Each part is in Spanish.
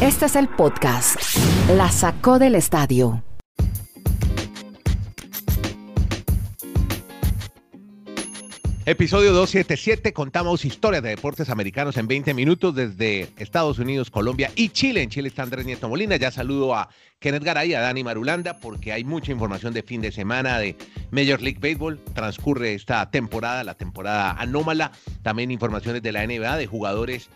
Este es el podcast. La sacó del estadio. Episodio 277, contamos historias de deportes americanos en 20 minutos desde Estados Unidos, Colombia y Chile. En Chile está Andrés Nieto Molina. Ya saludo a Kenneth Garay a Dani Marulanda porque hay mucha información de fin de semana de Major League Baseball. Transcurre esta temporada, la temporada anómala. También informaciones de la NBA, de jugadores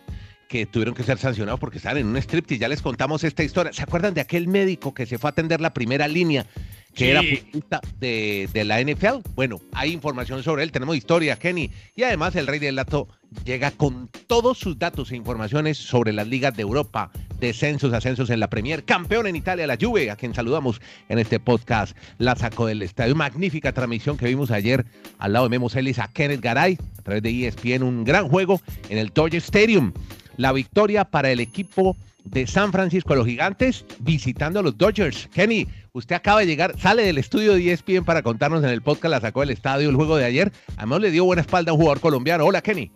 que tuvieron que ser sancionados porque estaban en un striptease. Ya les contamos esta historia. ¿Se acuerdan de aquel médico que se fue a atender la primera línea que era futbolista de, de, la NFL. Bueno, hay información sobre él, tenemos historia, Kenny. Y además el Rey del Lato llega con todos sus datos e informaciones sobre las ligas de Europa, descensos, ascensos en la Premier, campeón en Italia, la Juve, a quien saludamos en este podcast, la sacó del estadio. Magnífica transmisión que vimos ayer al lado de Memo Celis a Kenneth Garay, a través de ESPN, un gran juego en el Dodger Stadium. La victoria para el equipo de San Francisco, los gigantes, visitando a los Dodgers. Kenny, usted acaba de llegar, sale del estudio de ESPN para contarnos en el podcast, la sacó del estadio el juego de ayer. Además le dio buena espalda a un jugador colombiano. Hola, Kenny.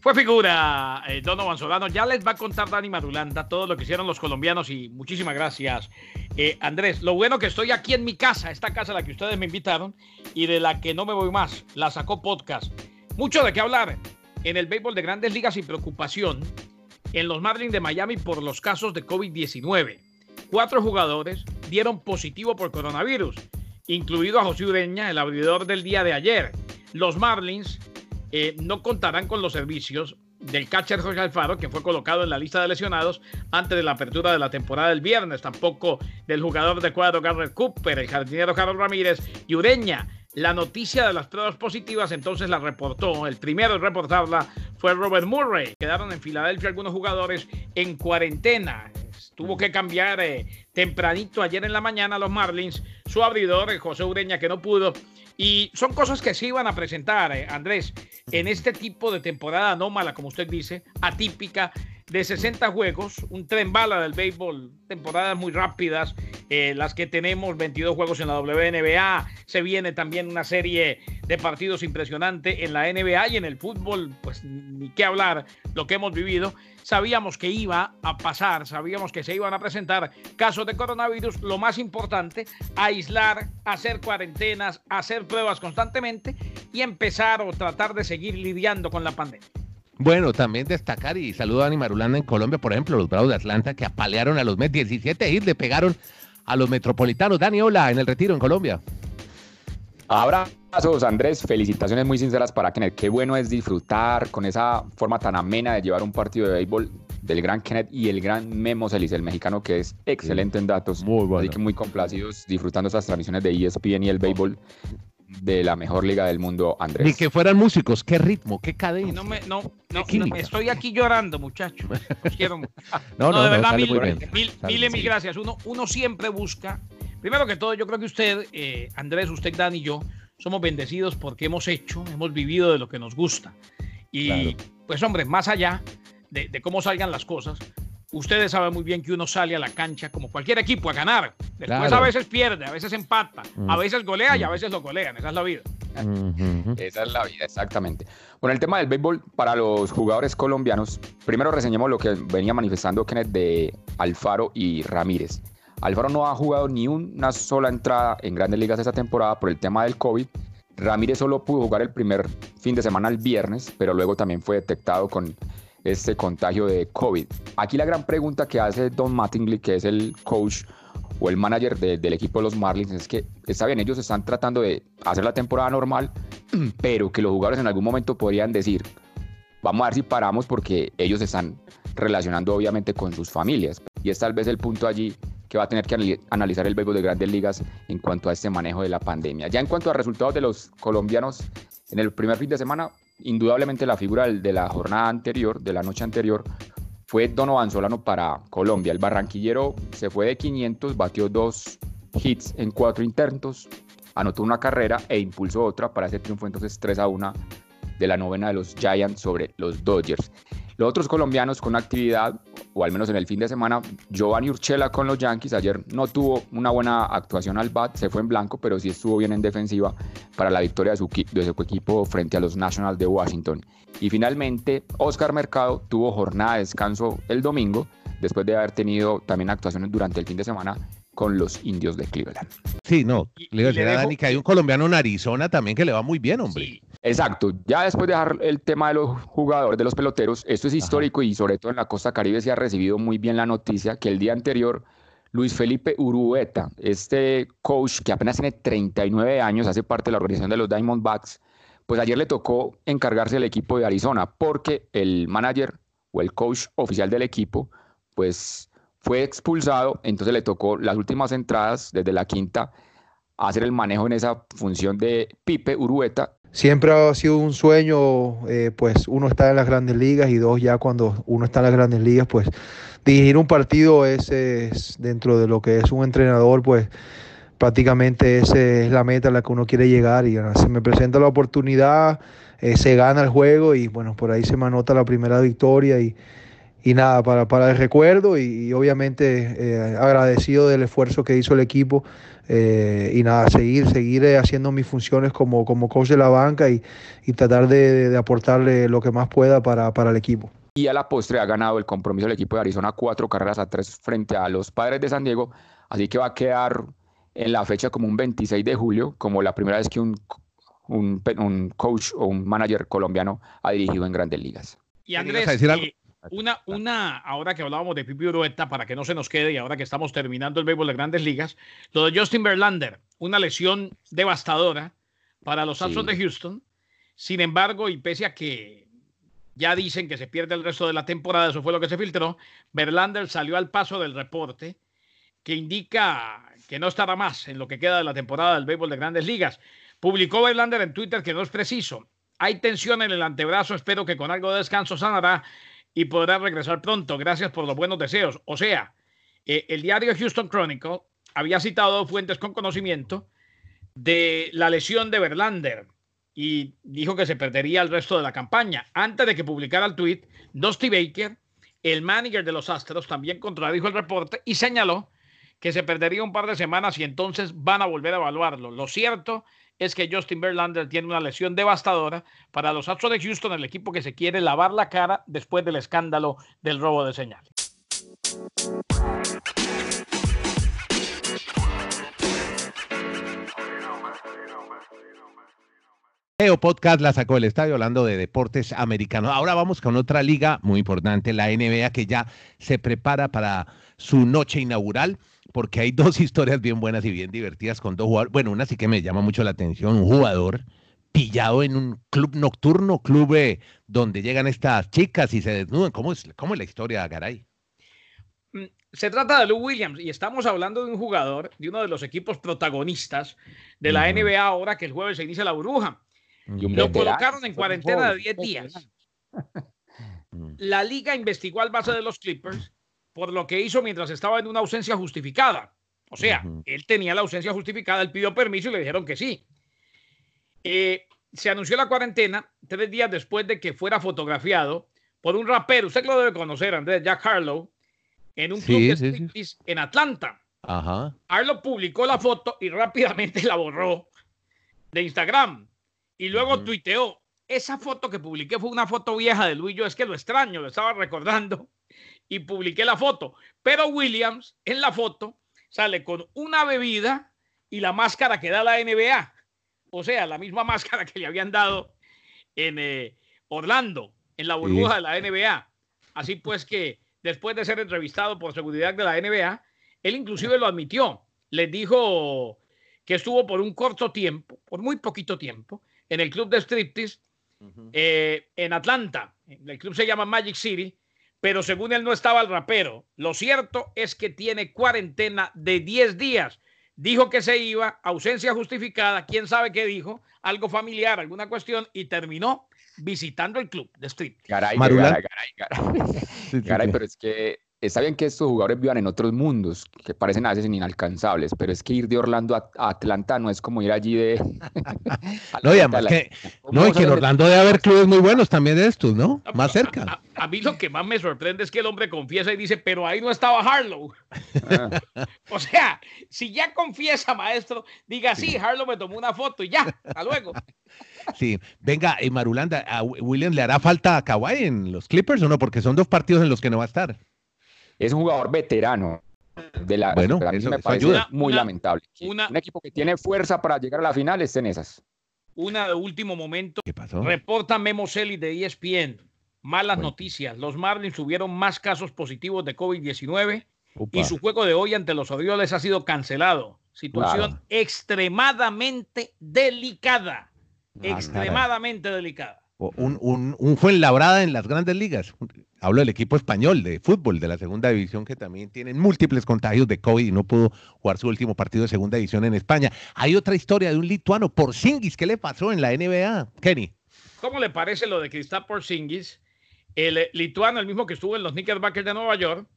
Fue figura eh, Donovan Solano. Ya les va a contar Dani Marulanda todo lo que hicieron los colombianos y muchísimas gracias, eh, Andrés. Lo bueno que estoy aquí en mi casa, esta casa a la que ustedes me invitaron y de la que no me voy más, la sacó podcast. Mucho de qué hablar en el béisbol de grandes ligas y preocupación en los Marlins de Miami por los casos de COVID-19. Cuatro jugadores dieron positivo por coronavirus, incluido a José Ureña, el abridor del día de ayer. Los Marlins eh, no contarán con los servicios del catcher Jorge Alfaro, que fue colocado en la lista de lesionados antes de la apertura de la temporada del viernes, tampoco del jugador de cuadro Garrett Cooper, el jardinero Carlos Ramírez y Ureña, la noticia de las pruebas positivas entonces la reportó. El primero en reportarla fue Robert Murray. Quedaron en Filadelfia algunos jugadores en cuarentena. Tuvo que cambiar eh, tempranito ayer en la mañana los Marlins su abridor, eh, José Ureña, que no pudo. Y son cosas que se iban a presentar, eh, Andrés, en este tipo de temporada anómala, como usted dice, atípica, de 60 juegos, un tren bala del béisbol, temporadas muy rápidas, eh, las que tenemos, 22 juegos en la WNBA, se viene también una serie de partidos impresionante en la NBA y en el fútbol, pues ni qué hablar, lo que hemos vivido. Sabíamos que iba a pasar, sabíamos que se iban a presentar casos de coronavirus. Lo más importante, aislar, hacer cuarentenas, hacer pruebas constantemente y empezar o tratar de seguir lidiando con la pandemia. Bueno, también destacar y saludo a Ani Marulanda en Colombia, por ejemplo, los Bravos de Atlanta que apalearon a los Mets 17 y le pegaron a los Metropolitanos. Dani, hola, en el retiro en Colombia. Abrazos, Andrés. Felicitaciones muy sinceras para Kenneth. Qué bueno es disfrutar con esa forma tan amena de llevar un partido de béisbol del gran Kenneth y el gran Memo Celis, el mexicano que es excelente en datos. Muy bueno. Así que muy complacidos disfrutando esas transmisiones de ESPN y el béisbol de la mejor liga del mundo, Andrés. Ni que fueran músicos, qué ritmo, qué cadena. No, me, no, no, estoy aquí llorando, muchachos. quiero. no, no, de verdad, mil, mil, mil, mil, gracias. Uno, uno siempre busca, primero que todo, yo creo que usted, eh, Andrés, usted, Dan y yo, somos bendecidos porque hemos hecho, hemos vivido de lo que nos gusta. Y pues, hombre, más allá de, de cómo salgan las cosas, Ustedes saben muy bien que uno sale a la cancha como cualquier equipo a ganar. Después a veces pierde, a veces empata, a mm. veces golea y a mm. veces lo golean. Esa es la vida. Esa es la vida, exactamente. Bueno, el tema del béisbol para los jugadores colombianos, primero reseñemos lo que venía manifestando Kenneth de Alfaro y Ramírez. Alfaro no ha jugado ni una sola entrada en grandes ligas esta temporada por el tema del COVID. Ramírez solo pudo jugar el primer fin de semana el viernes, pero luego también fue detectado con este contagio de COVID. Aquí la gran pregunta que hace Don Mattingly, que es el coach o el manager del equipo de los Marlins, es que está bien, ellos están tratando de hacer la temporada normal, pero que los jugadores en algún momento podrían decir, vamos a ver si paramos porque ellos están relacionando obviamente con sus familias. Y es tal vez el punto allí que va a tener que analizar el béisbol de grandes ligas en cuanto a este manejo de la pandemia. Ya en cuanto a resultados de los colombianos, en el primer fin de semana indudablemente la figura de la jornada anterior, de la noche anterior, fue Donovan Solano para Colombia. El barranquillero se fue de 500, batió dos hits en cuatro intentos, anotó una carrera e impulsó otra para ese triunfo entonces 3 a 1 de la novena de los Giants sobre los Dodgers. Los otros colombianos con actividad, o al menos en el fin de semana, Giovanni Urchela con los Yankees. Ayer no tuvo una buena actuación al bat, se fue en blanco, pero sí estuvo bien en defensiva para la victoria de su, de su equipo frente a los Nationals de Washington. Y finalmente, Oscar Mercado tuvo jornada de descanso el domingo, después de haber tenido también actuaciones durante el fin de semana con los indios de Cleveland. Sí, no, Y- le iba a y le decir a dejo- Dani que hay un colombiano en Arizona también que le va muy bien, hombre. Sí, Exacto, ya después de dejar el tema de los jugadores, de los peloteros, esto es histórico y sobre todo en la costa caribe se ha recibido muy bien la noticia que el día anterior Luis Felipe Urueta, este coach que apenas tiene 39 años, hace parte de la organización de los Diamondbacks, pues ayer le tocó encargarse del equipo de Arizona porque el manager o el coach oficial del equipo, pues fue expulsado, entonces le tocó las últimas entradas desde la quinta hacer el manejo en esa función de Pipe Urueta. Siempre ha sido un sueño, eh, pues uno está en las grandes ligas y dos, ya cuando uno está en las grandes ligas, pues dirigir un partido es, dentro de lo que es un entrenador, pues prácticamente esa es la meta a la que uno quiere llegar y se me presenta la oportunidad, eh, se gana el juego y bueno, por ahí se me anota la primera victoria y, y nada, para, para el recuerdo y, y obviamente eh, agradecido del esfuerzo que hizo el equipo eh, y nada, seguir, seguir eh, haciendo mis funciones como, como coach de la banca y, y tratar de, de aportarle lo que más pueda para, para el equipo. y a la postre ha ganado el compromiso del equipo de Arizona cuatro carreras a tres frente a los padres de San Diego, así que va a quedar en la fecha como un 26 de julio, como la primera vez que un, un, un coach o un manager colombiano ha dirigido en grandes ligas. Y ¿Ibas Andrés, una, una, ahora que hablábamos de Pipi Urueta, para que no se nos quede, y ahora que estamos terminando el béisbol de grandes ligas, lo de Justin Verlander, una lesión devastadora para los Astros Sí. de Houston. Sin embargo, y pese a que ya dicen que se pierde el resto de la temporada, eso fue lo que se filtró, Verlander salió al paso del reporte que indica que no estará más en lo que queda de la temporada del béisbol de grandes ligas. Publicó Verlander en Twitter que no es preciso. Hay tensión en el antebrazo, espero que con algo de descanso sanará y podrá regresar pronto. Gracias por los buenos deseos. O sea, eh, el diario Houston Chronicle había citado fuentes con conocimiento de la lesión de Verlander y dijo que se perdería el resto de la campaña. Antes de que publicara el tweet, Dusty Baker, el manager de los Astros, también contradijo el reporte y señaló que se perdería un par de semanas y entonces van a volver a evaluarlo. Lo cierto es que Justin Verlander tiene una lesión devastadora para los Astros de Houston, el equipo que se quiere lavar la cara después del escándalo del robo de señal. Leo Podcast la sacó del estadio hablando de deportes americanos. Ahora vamos con otra liga muy importante, la NBA, que ya se prepara para su noche inaugural, porque hay dos historias bien buenas y bien divertidas con dos jugadores. Bueno, una sí que me llama mucho la atención, un jugador pillado en un club nocturno, club eh, donde llegan estas chicas y se desnudan. ¿Cómo es, cómo es la historia, Garay? Mm, Se trata de Lou Williams y estamos hablando de un jugador de uno de los equipos protagonistas de la. NBA ahora que el jueves se inicia la burbuja. Lo veterano, colocaron en cuarentena de joven, 10 un días. Mm. La liga investigó al base de los Clippers por lo que hizo mientras estaba en una ausencia justificada. O sea, él tenía la ausencia justificada, él pidió permiso y le dijeron que sí. Eh, se anunció la cuarentena tres días después de que fuera fotografiado por un rapero, usted lo debe conocer, Andrés, Jack Harlow, en un club de sí, en Atlanta. Ajá. Harlow publicó la foto y rápidamente la borró de Instagram. Y luego Ujú. tuiteó. Esa foto que publiqué fue una foto vieja de Luis. Yo es que lo extraño, lo estaba recordando y publiqué la foto. Pero Williams en la foto sale con una bebida y la máscara que da la NBA. O sea, la misma máscara que le habían dado en eh, Orlando, en la burbuja de la NBA. Así pues que después de ser entrevistado por seguridad de la NBA, él inclusive lo admitió. Les dijo que estuvo por un corto tiempo, por muy poquito tiempo, en el club de striptease eh, en Atlanta. El club se llama Magic City, pero según él no estaba el rapero. Lo cierto es que tiene cuarentena de 10 días. Dijo que se iba, ausencia justificada, quién sabe qué dijo, algo familiar, alguna cuestión, y terminó visitando el club de garay. Garay, pero es que está bien que estos jugadores vivan en otros mundos que parecen a veces inalcanzables, pero es que ir de Orlando a, a Atlanta no es como ir allí de. No, y además que, ¿Cómo no, y que en Orlando debe haber clubes muy buenos también de estos, ¿no? No, Más pero cerca. A, a- a mí lo que más me sorprende es que el hombre confiesa y dice, pero ahí no estaba Harlow. Ah, O sea, si ya confiesa, maestro, diga, sí, Harlow me tomó una foto y ya, hasta luego. Sí, venga, eh, Marulanda, ¿a Wi- Williams le hará falta a Kawhi en los Clippers o no? Porque son dos partidos en los que no va a estar. Es un jugador veterano. De la, bueno, a mí eso, me eso parece ayuda. muy Una- lamentable. una- un equipo que tiene fuerza para llegar a la final esté en esas. Una de último momento. ¿Qué pasó? Reporta Memo Celi de ESPN. Malas Bueno. noticias. Los Marlins tuvieron más casos positivos de COVID-19 Upa. y su juego de hoy ante los Orioles ha sido cancelado. Situación Claro. extremadamente delicada. Ah, caray. extremadamente delicada. Un, un, un Fuenlabrada en las grandes ligas. Hablo del equipo español de fútbol de la segunda división que también tienen múltiples contagios de COVID y no pudo jugar su último partido de segunda división en España. Hay otra historia de un lituano, Porzingis, ¿qué le pasó en la NBA? Kenny. ¿Cómo le parece lo de Kristaps Porzingis? El eh, lituano, el mismo que estuvo en los Knickerbockers de Nueva York,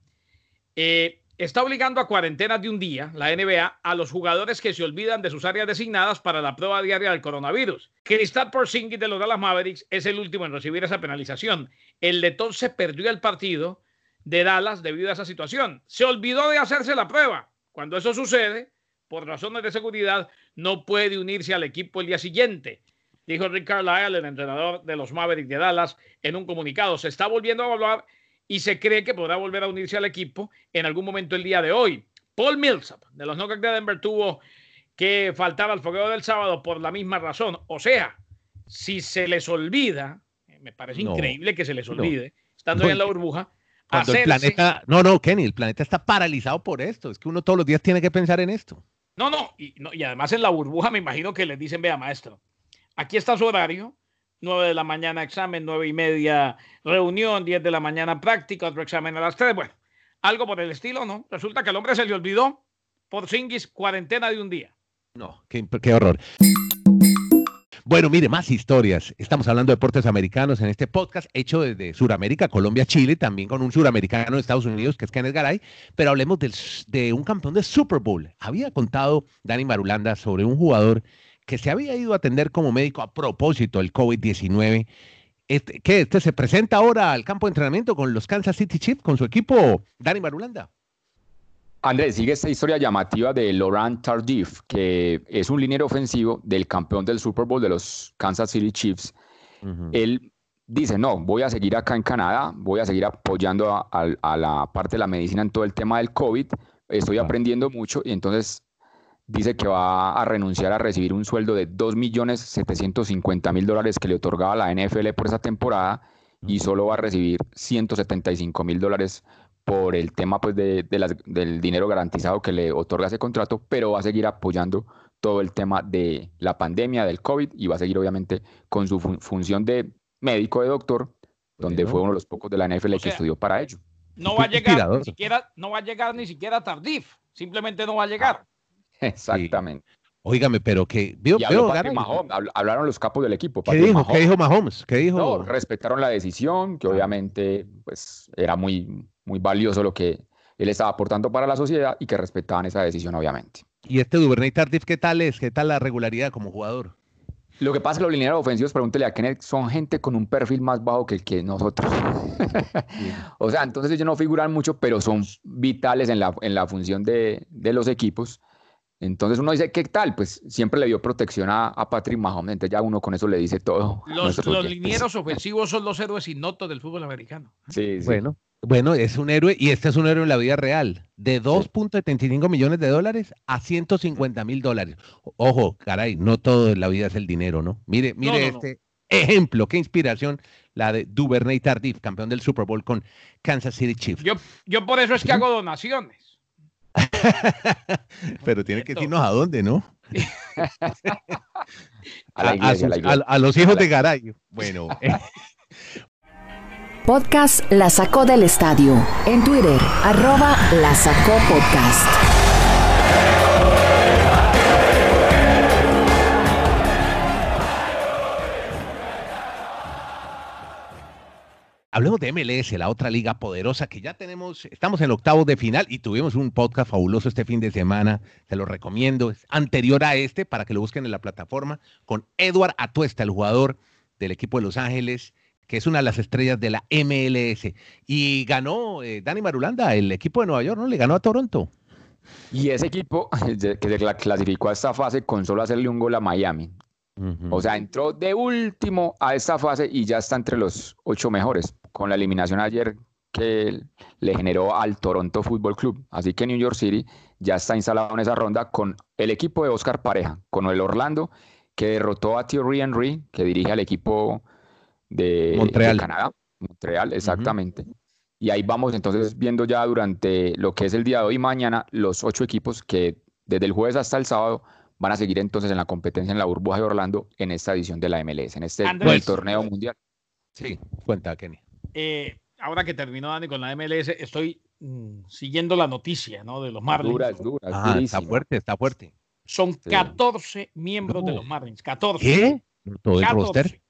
eh, está obligando a cuarentenas de un día, la NBA, a los jugadores que se olvidan de sus áreas designadas para la prueba diaria del coronavirus. Kristaps Porzingis de los Dallas Mavericks es el último en recibir esa penalización. El letón se perdió el partido de Dallas debido a esa situación. Se olvidó de hacerse la prueba. Cuando eso sucede, por razones de seguridad, no puede unirse al equipo el día siguiente dijo Rick Carlisle, el entrenador de los Mavericks de Dallas, en un comunicado. Se está volviendo a evaluar y se cree que podrá volver a unirse al equipo en algún momento el día de hoy. Paul Millsap, de los Nuggets de Denver, tuvo que faltar al fogueo del sábado por la misma razón. O sea, si se les olvida, eh, me parece No, increíble que se les no. olvide, estando No, en la burbuja, Cuando el hacerse- planeta, no, no, Kenny, el planeta está paralizado por esto. Es que uno todos los días tiene que pensar en esto. No, no y, no, y además en la burbuja me imagino que les dicen, vea maestro, aquí está su horario, 9 de la mañana examen, 9 y media reunión, 10 de la mañana práctica, otro examen a las 3, bueno, algo por el estilo, ¿no? Resulta que al hombre se le olvidó por Singis cuarentena de un día. No, qué, horror. Bueno, mire, más historias. Estamos hablando de deportes americanos en este podcast hecho desde Sudamérica, Colombia, Chile, también con un suramericano de Estados Unidos que es Kenneth Garay, pero hablemos del de un campeón de Super Bowl. Había contado Dani Marulanda sobre un jugador que se había ido a atender como médico a propósito del COVID-19. Este, ¿Qué? Este se presenta ahora al campo de entrenamiento con los Kansas City Chiefs, con su equipo, Dani Marulanda. Andrés, sigue esta historia llamativa de Laurent Tardif, que es un liniero ofensivo del campeón del Super Bowl de los Kansas City Chiefs. Él dice, no, voy a seguir acá en Canadá, voy a seguir apoyando a, a- a la parte de la medicina en todo el tema del COVID, estoy aprendiendo mucho y entonces dice que va a renunciar a recibir un sueldo de 2.750.000 dólares que le otorgaba la NFL por esa temporada y solo va a recibir 175.000 dólares por el tema pues, de, de las- del dinero garantizado que le otorga ese contrato, pero va a seguir apoyando todo el tema de la pandemia, del COVID, y va a seguir obviamente con su fun- función de médico, de doctor, donde Bueno. fue uno de los pocos de la NFL O que sea, estudió para ello. No va a llegar ni siquiera, no va a llegar ni siquiera Tardif, simplemente no va a llegar. Exactamente. Óigame, pero que habló veo, Mahomes, habl- hablaron los capos del equipo. ¿Qué dijo? Mahomes. ¿Qué dijo Mahomes? ¿Qué dijo? No, respetaron la decisión, que obviamente pues, era muy, muy valioso lo que él estaba aportando para la sociedad y que respetaban esa decisión, obviamente. ¿Y este Duvernay Tardif qué tal es? ¿Qué tal la regularidad como jugador? Lo que pasa es que los lineros ofensivos, pregúntele a Kenneth, son gente con un perfil más bajo que el que nosotros. o sea, entonces ellos no figuran mucho, pero son vitales en la, en la función de, de los equipos. Entonces uno dice, ¿qué tal? Pues siempre le dio protección a, a Patrick Mahomes, entonces ya uno con eso le dice todo. Los, los linieros ofensivos son los héroes innotos del fútbol americano. Sí, sí. Bueno, bueno, es un héroe y este es un héroe en la vida real. De 2.75 millones de dólares a 150 mil dólares. Ojo, caray, no todo en la vida es el dinero, ¿no? Mire, mire no, no. este ejemplo, qué inspiración la de Duvernay Tardif, campeón del Super Bowl con Kansas City Chiefs. Yo, yo por eso es que hago donaciones. Pero tiene que decirnos a dónde, ¿no? A la iglesia, a la sus- iglesia. a- a los hijos de Garay. Bueno, Podcast La Sacó del Estadio. En Twitter, arroba La Sacó Podcast. Hablemos de MLS, la otra liga poderosa que ya tenemos, estamos en el octavo de final y tuvimos un podcast fabuloso este fin de semana, se lo recomiendo, es anterior a este para que lo busquen en la plataforma, con Edward Atuesta, el jugador del equipo de Los Ángeles, que es una de las estrellas de la MLS. Y ganó eh, Dani Marulanda, el equipo de Nueva York, ¿no? Le ganó a Toronto. Y ese equipo que se cla- clasificó a esta fase con solo hacerle un gol a Miami. O sea, entró de último a esta fase y ya está entre los ocho mejores. Con la eliminación ayer que le generó al Toronto Football Club. Así que New York City ya está instalado en esa ronda con el equipo de Oscar Pareja, con el Orlando, que derrotó a Thierry Henry, que dirige al equipo de, Montreal. Canadá. Montreal, exactamente. Y ahí vamos entonces viendo ya durante lo que es el día de hoy y mañana los ocho equipos que desde el jueves hasta el sábado van a seguir entonces en la competencia en la burbuja de Orlando en esta edición de la MLS, en este Andrés. torneo mundial. Sí, cuenta, Kenny. Eh, ahora que terminó Dani con la MLS, estoy mm, siguiendo la noticia ¿no? de los Marlins. Dura, es dura, es Ah, está fuerte, está fuerte. Son 14 miembros de los Marlins. 14. ¿Qué? ¿Todo el 14. roster?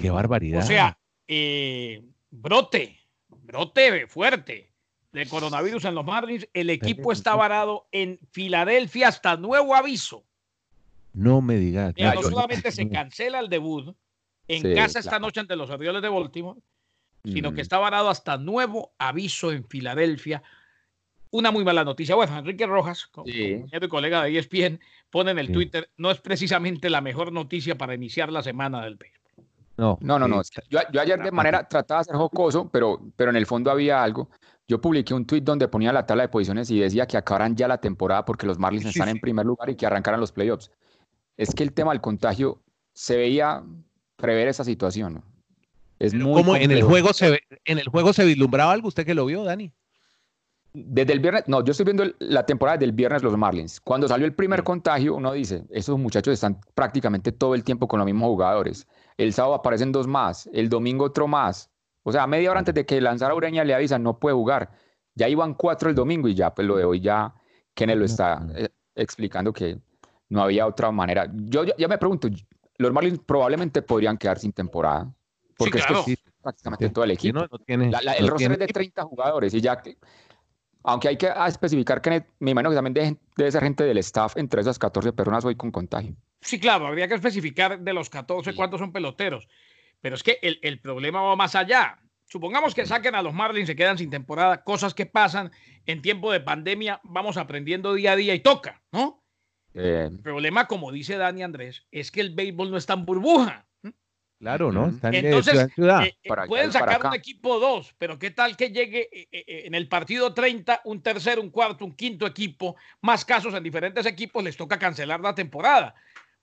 Qué barbaridad. O sea, eh, brote, brote fuerte de coronavirus en los Marlins. El equipo está varado en Filadelfia hasta nuevo aviso. no me digas. Mira, no solamente se cancela el debut en Sí, casa esta claro. noche ante los Orioles de Baltimore, sino que está varado hasta nuevo aviso en Filadelfia. Una muy mala noticia. Bueno, Enrique Rojas, Sí. compañero y colega de ESPN, pone en el Sí. Twitter, no es precisamente la mejor noticia para iniciar la semana del béisbol. No, No, no, no. Yo, yo ayer de manera trataba de ser jocoso, pero, pero en el fondo había algo. Yo publiqué un tweet donde ponía la tabla de posiciones y decía que acabaran ya la temporada porque los Marlins Sí, están sí. en primer lugar y que arrancaran los playoffs. Es que el tema del contagio se veía prever esa situación. ¿no? Es Pero muy ¿Cómo en el juego se ve- en el juego se vislumbraba algo? ¿Usted que lo vio, Dani? Desde el viernes, no, yo estoy viendo el- la temporada del viernes los Marlins. Cuando salió el primer Sí. contagio, uno dice, esos muchachos están prácticamente todo el tiempo con los mismos jugadores. El sábado aparecen dos más, el domingo otro más. O sea, media hora antes de que lanzara Ureña le avisan, no puede jugar. Ya iban cuatro el domingo y ya, pues lo de hoy ya, Kenneth lo está No. eh, explicando que no había otra manera. Yo ya me pregunto, los Marlins probablemente podrían quedar sin temporada. Porque es que es prácticamente todo el Sí, equipo. no, no tiene, La- la- el no roster tiene es de 30 jugadores y ya que, aunque hay que ah, especificar que me imagino que también debe, debe ser gente del staff entre esas 14 personas hoy con contagio. Sí, claro, habría que especificar de los 14 Sí. cuántos son peloteros. Pero es que el, el problema va más allá. Supongamos que saquen a los Marlins, se quedan sin temporada, cosas que pasan en tiempo de pandemia, vamos aprendiendo día a día y toca, ¿no? Eh, El problema, como dice Dani Andrés, es que el béisbol no está en burbuja. Claro, ¿no? Están de Entonces, ciudad en ciudad. Eh, eh, para pueden para sacar un equipo dos, pero ¿qué tal que llegue eh, eh, eh, en el partido 30 un tercer, un cuarto, un quinto equipo? Más casos en diferentes equipos, les toca cancelar la temporada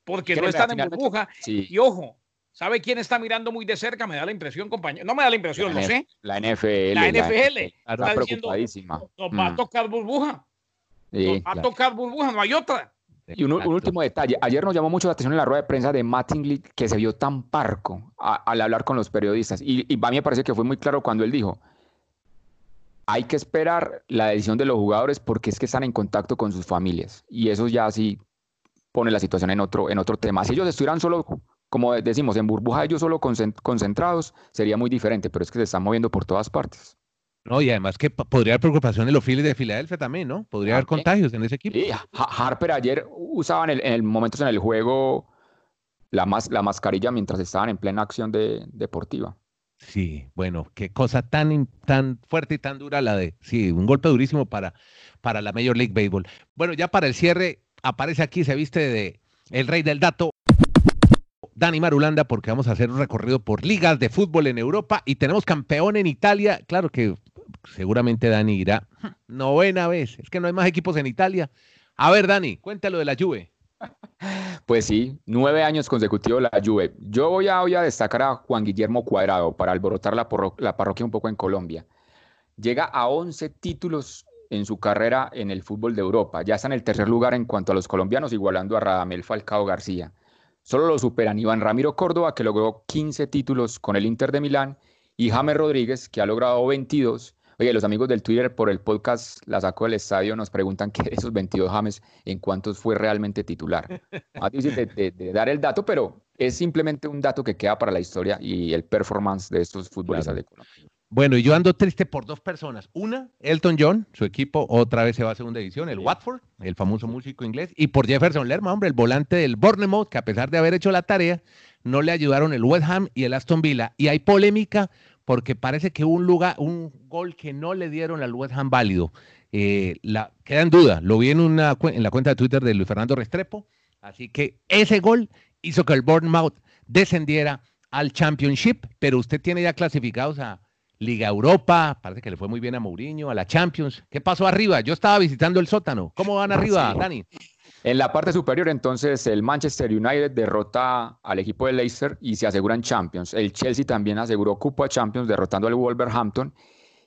porque no están en burbuja. sí, Y ojo, ¿sabe quién está mirando muy de cerca? Me da la impresión, compañero. No me da la impresión, la, lo sé. la NFL. La NFL está está diciendo, preocupadísima. nos va a Mm, tocar burbuja. sí. Nos va a tocar burbuja, no hay otra. Y un, último detalle. Ayer nos llamó mucho la atención en la rueda de prensa de Mattingly que se vio tan parco a- al hablar con los periodistas. Y, y a mí me parece que fue muy claro cuando él dijo, hay que esperar la decisión de los jugadores porque es que están en contacto con sus familias. Y eso ya sí pone la situación en otro, en otro tema. Si ellos estuvieran solo, como decimos, en burbuja, ellos solo concen- concentrados, sería muy diferente, pero es que se están moviendo por todas partes. No, y además que podría haber preocupación en los Phillies de Filadelfia también, ¿no? Podría haber contagios en ese equipo. Ha- Harper ayer usaba en el, en el momentos en el juego la, mas- la mascarilla mientras estaban en plena acción de, deportiva. Sí, bueno, qué cosa tan, tan fuerte y tan dura la de, sí, un golpe durísimo para, para la Major League Baseball. Bueno, ya para el cierre, aparece aquí, se viste de el rey del dato, Dani Marulanda, porque vamos a hacer un recorrido por ligas de fútbol en Europa y tenemos campeón en Italia. Claro que seguramente Dani irá novena vez, es que no hay más equipos en Italia. A ver, Dani, cuéntalo de la Juve. Pues sí, nueve años consecutivos la Juve. Yo voy a, voy a destacar a Juan Guillermo Cuadrado para alborotar la, porro- la parroquia un poco en Colombia. Llega a 11 títulos en su carrera en el fútbol de Europa. Ya está en el tercer lugar en cuanto a los colombianos, igualando a Radamel Falcao García. Solo lo superan Iván Ramiro Córdoba, que logró 15 títulos con el Inter de Milán, y James Rodríguez, que ha logrado 22. Oye, los amigos del Twitter por el podcast La Saco del Estadio nos preguntan que esos 22 James, ¿en cuántos fue realmente titular? Más difícil de, de- de dar el dato, pero es simplemente un dato que queda para la historia y el performance de estos futbolistas Claro. de Colombia. Bueno, y yo ando triste por dos personas. Una, Elton John, su equipo otra vez se va a segunda división, el Watford, el famoso músico inglés, y por Jefferson Lerma, hombre, el volante del Bournemouth, que a pesar de haber hecho la tarea, no le ayudaron el West Ham y el Aston Villa. Y hay polémica porque parece que un lugar, un gol que no le dieron al West Ham válido. Eh, la, queda en duda, lo vi en, una, en la cuenta de Twitter de Luis Fernando Restrepo, así que ese gol hizo que el Bournemouth descendiera al Championship, pero usted tiene ya clasificados a Liga Europa, parece que le fue muy bien a Mourinho, a la Champions. ¿Qué pasó arriba? Yo estaba visitando el sótano. ¿Cómo van arriba, Dani? En la parte superior, entonces, el Manchester United derrota al equipo de Leicester y se aseguran Champions. El Chelsea también aseguró cupo Champions derrotando al Wolverhampton.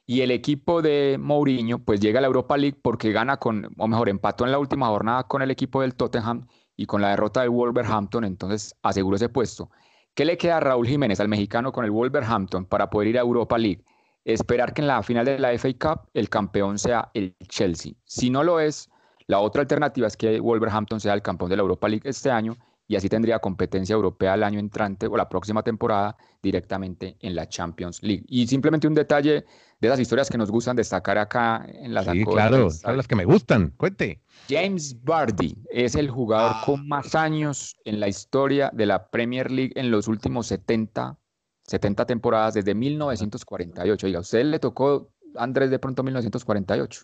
Y el equipo de Mourinho, pues llega a la Europa League porque gana con, o mejor, empató en la última jornada con el equipo del Tottenham y con la derrota del Wolverhampton, entonces aseguró ese puesto. ¿Qué le queda a Raúl Jiménez, al mexicano, con el Wolverhampton para poder ir a Europa League? Esperar que en la final de la FA Cup el campeón sea el Chelsea. Si no lo es, la otra alternativa es que Wolverhampton sea el campeón de la Europa League este año y así tendría competencia europea el año entrante o la próxima temporada directamente en la Champions League. Y simplemente un detalle de esas historias que nos gustan destacar acá en las Sí, claro, son las que me gustan. Cuente. James Bardi es el jugador Ah. con más años en la historia de la Premier League en los últimos 70, 70 temporadas desde 1948. Oiga, ¿a usted le tocó, Andrés, de pronto 1948?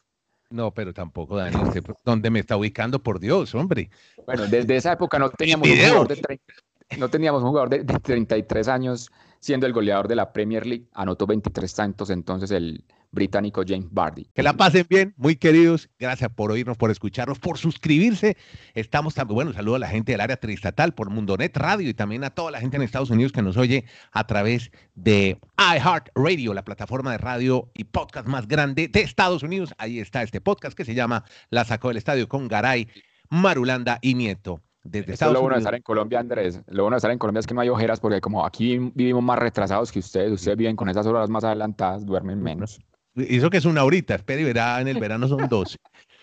No, pero tampoco, Dani. usted, ¿Dónde me está ubicando? Por Dios, hombre. Bueno, desde esa época no teníamos un jugador de 30 no teníamos un jugador de, de 33 años siendo el goleador de la Premier League. Anotó 23 tantos entonces el británico James Bardi. Que la pasen bien, muy queridos. Gracias por oírnos, por escucharnos, por suscribirse. Estamos también, bueno, saludo a la gente del área tristatal por Mundonet Radio y también a toda la gente en Estados Unidos que nos oye a través de iHeartRadio, la plataforma de radio y podcast más grande de Estados Unidos. Ahí está este podcast que se llama La Sacó del Estadio con Garay, Marulanda y Nieto. Desde Esto es lo bueno de estar en Colombia, Andrés. Lo bueno de estar en Colombia es que no hay ojeras porque como aquí vivimos más retrasados que ustedes, ustedes viven con esas horas más adelantadas, duermen menos. Eso que es una horita, espera y verá, en el verano son dos.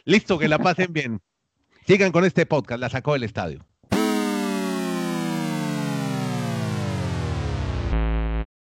Listo, que la pasen bien. Sigan con este podcast, La Sacó del Estadio.